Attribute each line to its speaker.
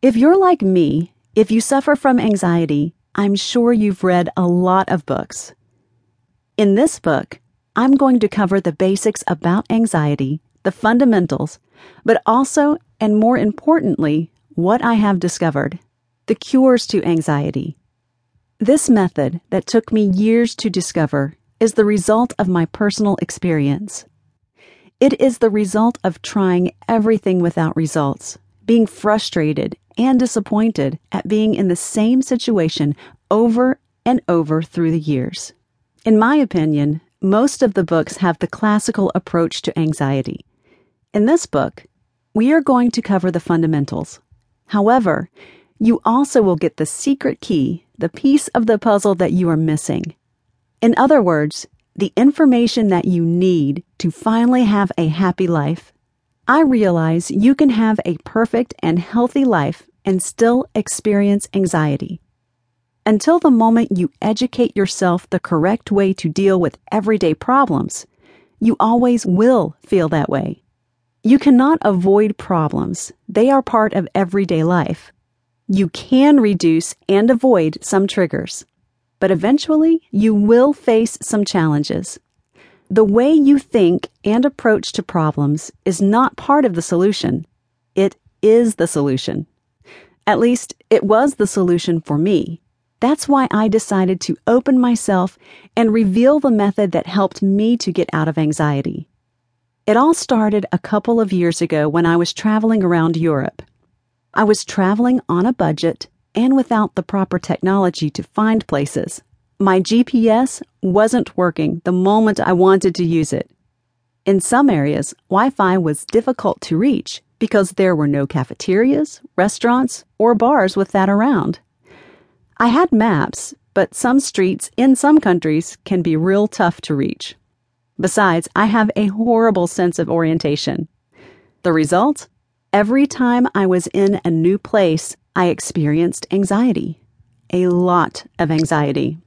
Speaker 1: If you're like me, if you suffer from anxiety, I'm sure you've read a lot of books. In this book, I'm going to cover the basics about anxiety, the fundamentals, but also, and more importantly, what I have discovered the cures to anxiety. This method that took me years to discover is the result of my personal experience. It is the result of trying everything without results, being frustrated and disappointed at being in the same situation over and over through the years. In my opinion, most of the books have the classical approach to anxiety. In this book, we are going to cover the fundamentals. However, you also will get the secret key, the piece of the puzzle that you are missing. In other words, the information that you need to finally have a happy life. I realize you can have a perfect and healthy life and still experience anxiety. Until the moment you educate yourself the correct way to deal with everyday problems, you always will feel that way. You cannot avoid problems, they are part of everyday life. You can reduce and avoid some triggers, but eventually you will face some challenges. The way you think and approach to problems is not part of the solution. It is the solution. At least, it was the solution for me. That's why I decided to open myself and reveal the method that helped me to get out of anxiety. It all started a couple of years ago when I was traveling around Europe. I was traveling on a budget and without the proper technology to find places. My GPS wasn't working the moment I wanted to use it. In some areas, Wi Fi was difficult to reach because there were no cafeterias, restaurants, or bars with that around. I had maps, but some streets in some countries can be real tough to reach. Besides, I have a horrible sense of orientation. The result? Every time I was in a new place, I experienced anxiety. A lot of anxiety.